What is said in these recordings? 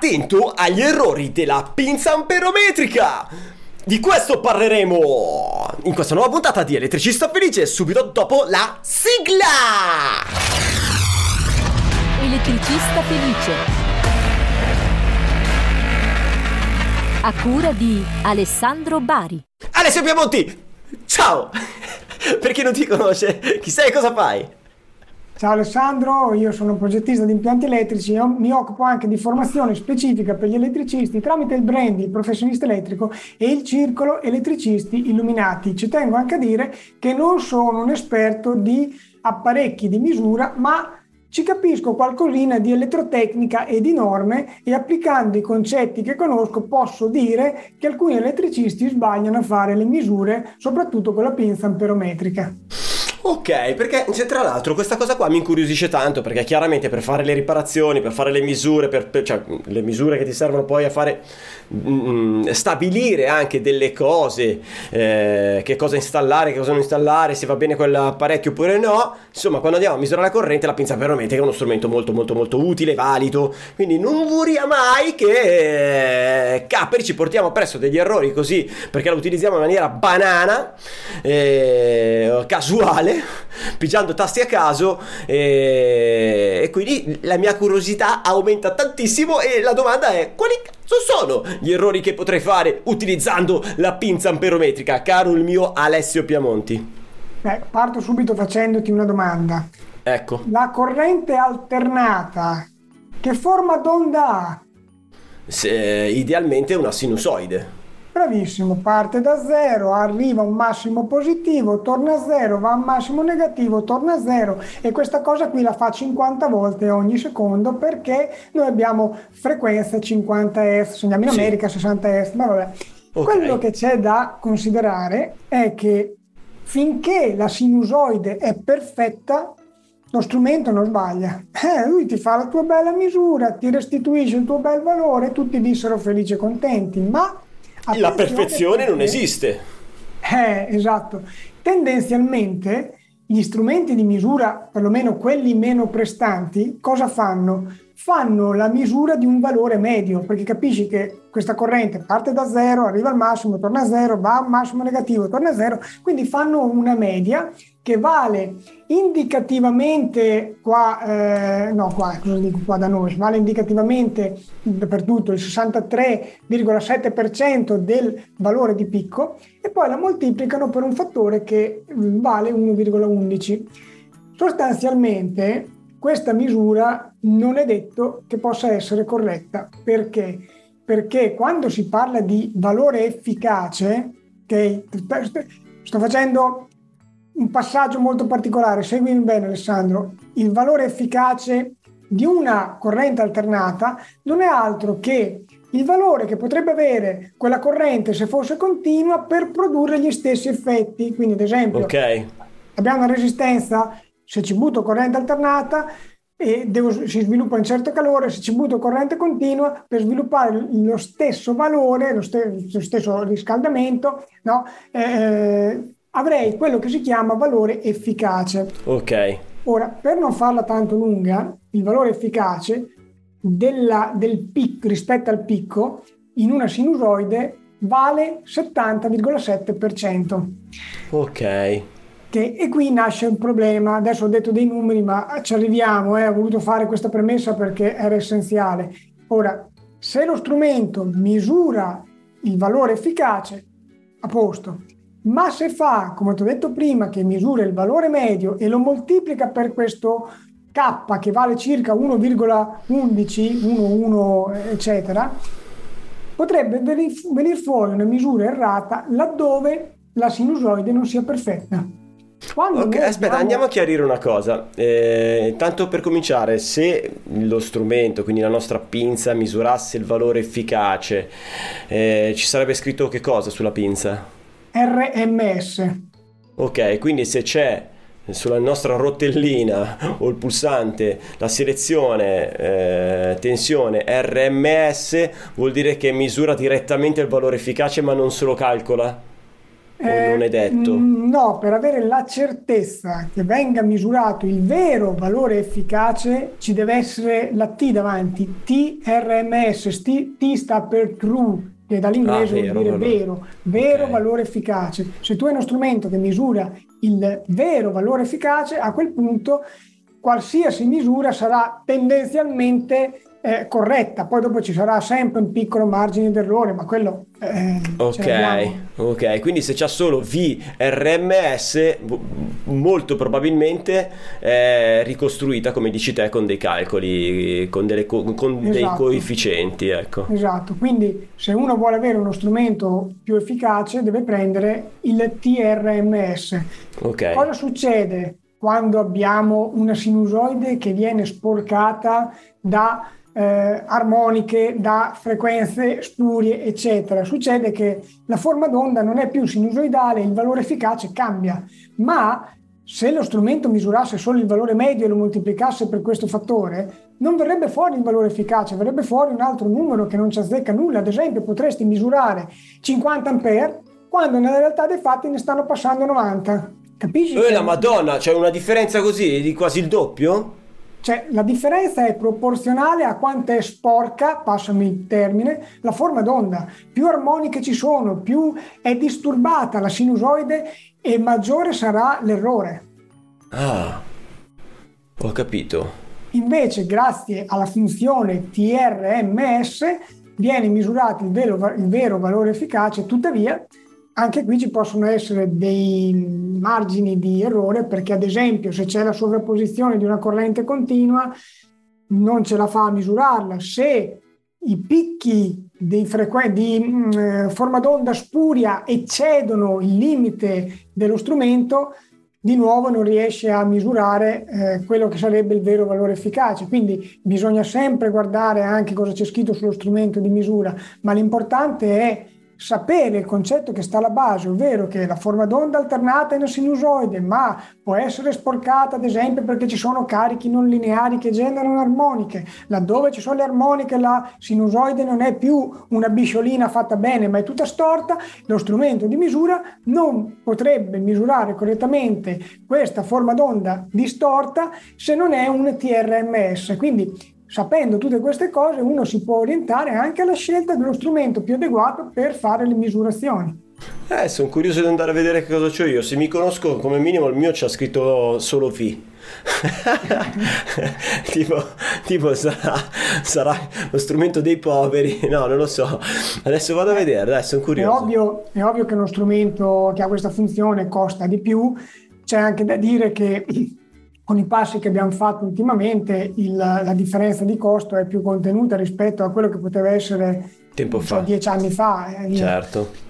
attento agli errori della pinza amperometrica. Di questo parleremo in questa nuova puntata di Elettricista Felice subito dopo la sigla. Elettricista Felice. A cura di Alessandro Bari. Alessio Piamonti, ciao! Per chi non ti conosce, chi sei e cosa fai? Ciao Alessandro, io sono un progettista di impianti elettrici, io mi occupo anche di formazione specifica per gli elettricisti tramite il brand Il Professionista Elettrico e il Circolo Elettricisti Illuminati. Ci tengo anche a dire che non sono un esperto di apparecchi di misura, ma ci capisco qualcosina di elettrotecnica e di norme e applicando i concetti che conosco posso dire che alcuni elettricisti sbagliano a fare le misure, soprattutto con la pinza amperometrica. Ok, perché cioè, tra l'altro questa cosa qua mi incuriosisce tanto perché chiaramente per fare le riparazioni, per fare le misure, per, per, cioè le misure che ti servono poi a fare, mh, mm, stabilire anche delle cose, eh, che cosa installare, che cosa non installare, se va bene quell'apparecchio oppure no, insomma quando andiamo a misurare la corrente la pinza veramente è uno strumento molto molto molto utile, valido, quindi non vorria mai che eh, Capri ci portiamo presso degli errori così perché la utilizziamo in maniera banana, eh, casuale male, pigiando tasti a caso e, e quindi la mia curiosità aumenta tantissimo e la domanda è quali cazzo sono gli errori che potrei fare utilizzando la pinza amperometrica, caro il mio Alessio Piamonti? Beh, parto subito facendoti una domanda. Ecco. La corrente alternata, che forma d'onda ha? Se, idealmente una sinusoide. Bravissimo, parte da zero, arriva a un massimo positivo, torna a zero, va a un massimo negativo, torna a zero e questa cosa qui la fa 50 volte ogni secondo perché noi abbiamo frequenza 50 Hz, se andiamo in America sì. 60 Hz, ma vabbè. Okay. Quello che c'è da considerare è che finché la sinusoide è perfetta, lo strumento non sbaglia. Eh, lui ti fa la tua bella misura, ti restituisce il tuo bel valore, tutti vissero felici e contenti, ma la perfezione non esiste. Eh, esatto. Tendenzialmente gli strumenti di misura, perlomeno quelli meno prestanti, cosa fanno? Fanno la misura di un valore medio, perché capisci che questa corrente parte da zero, arriva al massimo, torna a zero, va al massimo negativo, torna a zero, quindi fanno una media che vale indicativamente qua, eh, no qua, cosa dico qua da noi, vale indicativamente dappertutto il 63,7% del valore di picco e poi la moltiplicano per un fattore che vale 1,11. Sostanzialmente questa misura non è detto che possa essere corretta. Perché? Perché quando si parla di valore efficace, okay, sto facendo un passaggio molto particolare, seguimi bene Alessandro, il valore efficace di una corrente alternata non è altro che il valore che potrebbe avere quella corrente se fosse continua per produrre gli stessi effetti. Quindi, ad esempio, okay. abbiamo una resistenza se ci butto corrente alternata e devo, si sviluppa un certo calore, se ci butto corrente continua, per sviluppare lo stesso valore, lo, ste, lo stesso riscaldamento, no? eh, avrei quello che si chiama valore efficace. Ok. Ora, per non farla tanto lunga, il valore efficace della, del picco rispetto al picco in una sinusoide vale 70,7%. Ok. Che, e qui nasce un problema, adesso ho detto dei numeri, ma ci arriviamo, eh, ho voluto fare questa premessa perché era essenziale. Ora, se lo strumento misura il valore efficace, a posto, ma se fa, come ti ho detto prima, che misura il valore medio e lo moltiplica per questo K che vale circa 1,11, 1,1 eccetera, potrebbe venire fuori una misura errata laddove la sinusoide non sia perfetta. Quando ok, aspetta, abbiamo... andiamo a chiarire una cosa. Eh, tanto per cominciare, se lo strumento, quindi la nostra pinza, misurasse il valore efficace, eh, ci sarebbe scritto che cosa sulla pinza? RMS. Ok, quindi se c'è sulla nostra rotellina o il pulsante la selezione eh, tensione RMS vuol dire che misura direttamente il valore efficace ma non se lo calcola? Eh, non è detto? Mm, no, per avere la certezza che venga misurato il vero valore efficace ci deve essere la T davanti, TRMS, T, T sta per true, che dall'inglese ah, vero, vuol dire valore. vero, vero okay. valore efficace. Se tu hai uno strumento che misura il vero valore efficace, a quel punto qualsiasi misura sarà tendenzialmente eh, corretta, poi dopo ci sarà sempre un piccolo margine d'errore, ma quello... Eh, ok, ok, quindi se c'è solo VRMS, molto probabilmente è ricostruita, come dici te, con dei calcoli, con, delle, con esatto. dei coefficienti. Ecco. Esatto, quindi se uno vuole avere uno strumento più efficace deve prendere il TRMS. Okay. Cosa succede quando abbiamo una sinusoide che viene sporcata da eh, armoniche, da frequenze spurie, eccetera. Succede che la forma d'onda non è più sinusoidale, il valore efficace cambia, ma se lo strumento misurasse solo il valore medio e lo moltiplicasse per questo fattore, non verrebbe fuori il valore efficace, verrebbe fuori un altro numero che non ci azzecca nulla. Ad esempio, potresti misurare 50 ampere quando nella realtà dei fatti ne stanno passando 90. Capisci? Eh, la Madonna, c'è una differenza così di quasi il doppio? Cioè, la differenza è proporzionale a quanto è sporca, passami il termine, la forma d'onda. Più armoniche ci sono, più è disturbata la sinusoide e maggiore sarà l'errore. Ah, ho capito. Invece, grazie alla funzione TRMS, viene misurato il vero, il vero valore efficace, tuttavia anche qui ci possono essere dei margini di errore perché ad esempio se c'è la sovrapposizione di una corrente continua non ce la fa a misurarla. Se i picchi di, frequ- di mh, mm, forma d'onda spuria eccedono il limite dello strumento, di nuovo non riesce a misurare eh, quello che sarebbe il vero valore efficace. Quindi bisogna sempre guardare anche cosa c'è scritto sullo strumento di misura, ma l'importante è sapere il concetto che sta alla base, ovvero che la forma d'onda alternata è una sinusoide, ma può essere sporcata ad esempio perché ci sono carichi non lineari che generano armoniche. Laddove ci sono le armoniche la sinusoide non è più una bisciolina fatta bene, ma è tutta storta, lo strumento di misura non potrebbe misurare correttamente questa forma d'onda distorta se non è un TRMS. Quindi Sapendo tutte queste cose uno si può orientare anche alla scelta dello strumento più adeguato per fare le misurazioni. Eh, sono curioso di andare a vedere che cosa ho io. Se mi conosco, come minimo il mio c'ha scritto solo V. tipo, tipo sarà, sarà, lo strumento dei poveri. No, non lo so. Adesso vado a vedere, dai, sono curioso. È ovvio, è ovvio che uno strumento che ha questa funzione costa di più. C'è anche da dire che con i passi che abbiamo fatto ultimamente il, la differenza di costo è più contenuta rispetto a quello che poteva essere Tempo so, dieci anni fa. Eh, certo.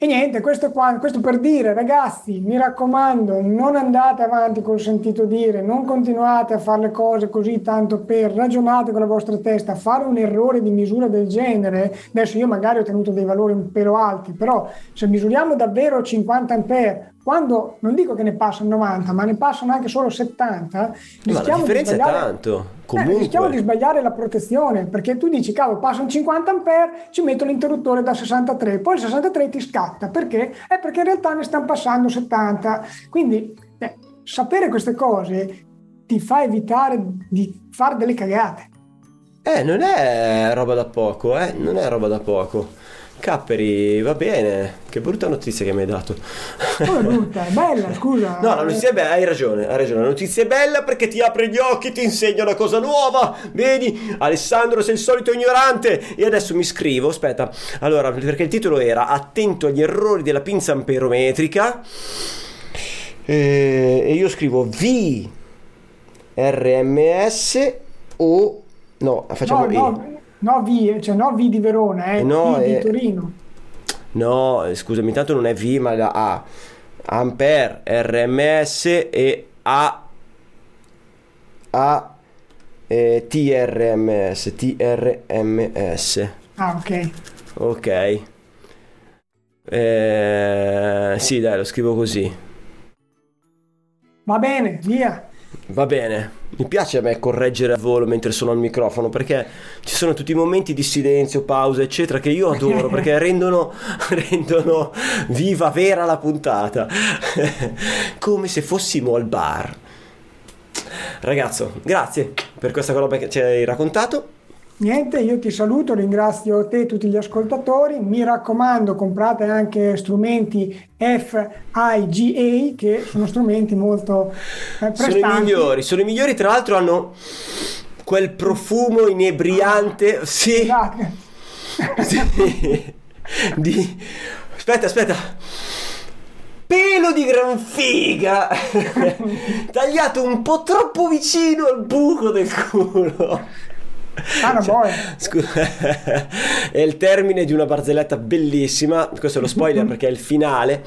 E niente, questo, qua, questo per dire, ragazzi, mi raccomando, non andate avanti col sentito dire, non continuate a fare le cose così tanto per, ragionate con la vostra testa, fare un errore di misura del genere, adesso io magari ho tenuto dei valori un pelo alti, però se misuriamo davvero 50 ampere, quando non dico che ne passano 90, ma ne passano anche solo 70, ma la differenza è tanto. Comunque. Eh, rischiamo di sbagliare la protezione perché tu dici, cavolo, passano 50 ampere, ci metto l'interruttore da 63, poi il 63 ti scatta perché? È perché in realtà ne stanno passando 70. Quindi eh, sapere queste cose ti fa evitare di fare delle cagate. Eh, non è roba da poco, eh, non è roba da poco. Capperi, va bene. Che brutta notizia che mi hai dato. Come brutta? È bella, scusa. No, la notizia è bella, hai ragione, hai ragione. La notizia è bella perché ti apre gli occhi, ti insegna una cosa nuova. Vedi, Alessandro sei il solito ignorante. E adesso mi scrivo, aspetta. Allora, perché il titolo era Attento agli errori della pinza amperometrica. E io scrivo V RMS o no, facciamo no, no. No, V, cioè no V di Verona, eh, no, V è... di Torino. No, scusami, intanto non è V, ma la A. Ampere, RMS e A. A. Eh, TRMS, TRMS. Ah, ok. Ok. Eh, sì, dai, lo scrivo così. Va bene, via. Va bene. Mi piace a me correggere a volo mentre sono al microfono perché ci sono tutti i momenti di silenzio, pausa, eccetera, che io adoro perché rendono, rendono viva, vera la puntata. Come se fossimo al bar. Ragazzo, grazie per questa roba che ci hai raccontato. Niente, io ti saluto, ringrazio te e tutti gli ascoltatori. Mi raccomando, comprate anche strumenti FIGA, che sono strumenti molto eh, prestanti. Sono i migliori, sono i migliori, tra l'altro hanno quel profumo inebriante. Sì. Scusate. sì. Di... Aspetta, aspetta. Pelo di gran figa tagliato un po' troppo vicino al buco del culo. Ah, boh. Scusa, è il termine di una barzelletta bellissima. Questo è lo spoiler perché è il finale,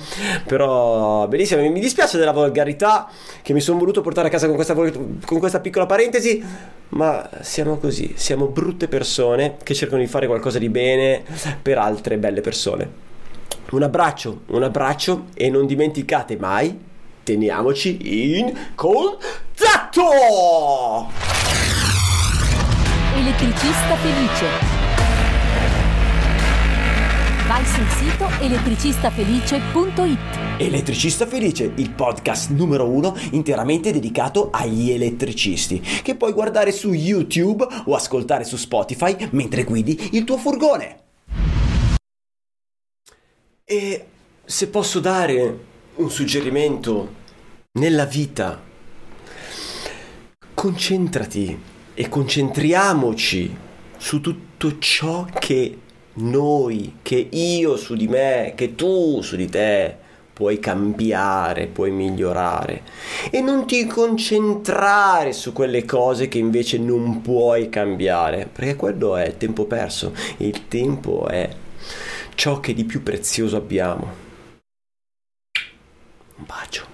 però bellissima. Mi dispiace della volgarità che mi sono voluto portare a casa con questa, con questa piccola parentesi, ma siamo così, siamo brutte persone che cercano di fare qualcosa di bene per altre belle persone. Un abbraccio, un abbraccio e non dimenticate mai, teniamoci in contatto! Elettricista felice. Vai sul sito elettricistafelice.it. Elettricista Felice, il podcast numero uno interamente dedicato agli elettricisti, che puoi guardare su YouTube o ascoltare su Spotify mentre guidi il tuo furgone. E se posso dare un suggerimento nella vita, concentrati e concentriamoci su tutto ciò che noi, che io su di me, che tu su di te puoi cambiare, puoi migliorare e non ti concentrare su quelle cose che invece non puoi cambiare, perché quello è tempo perso, il tempo è ciò che di più prezioso abbiamo. Un bacio.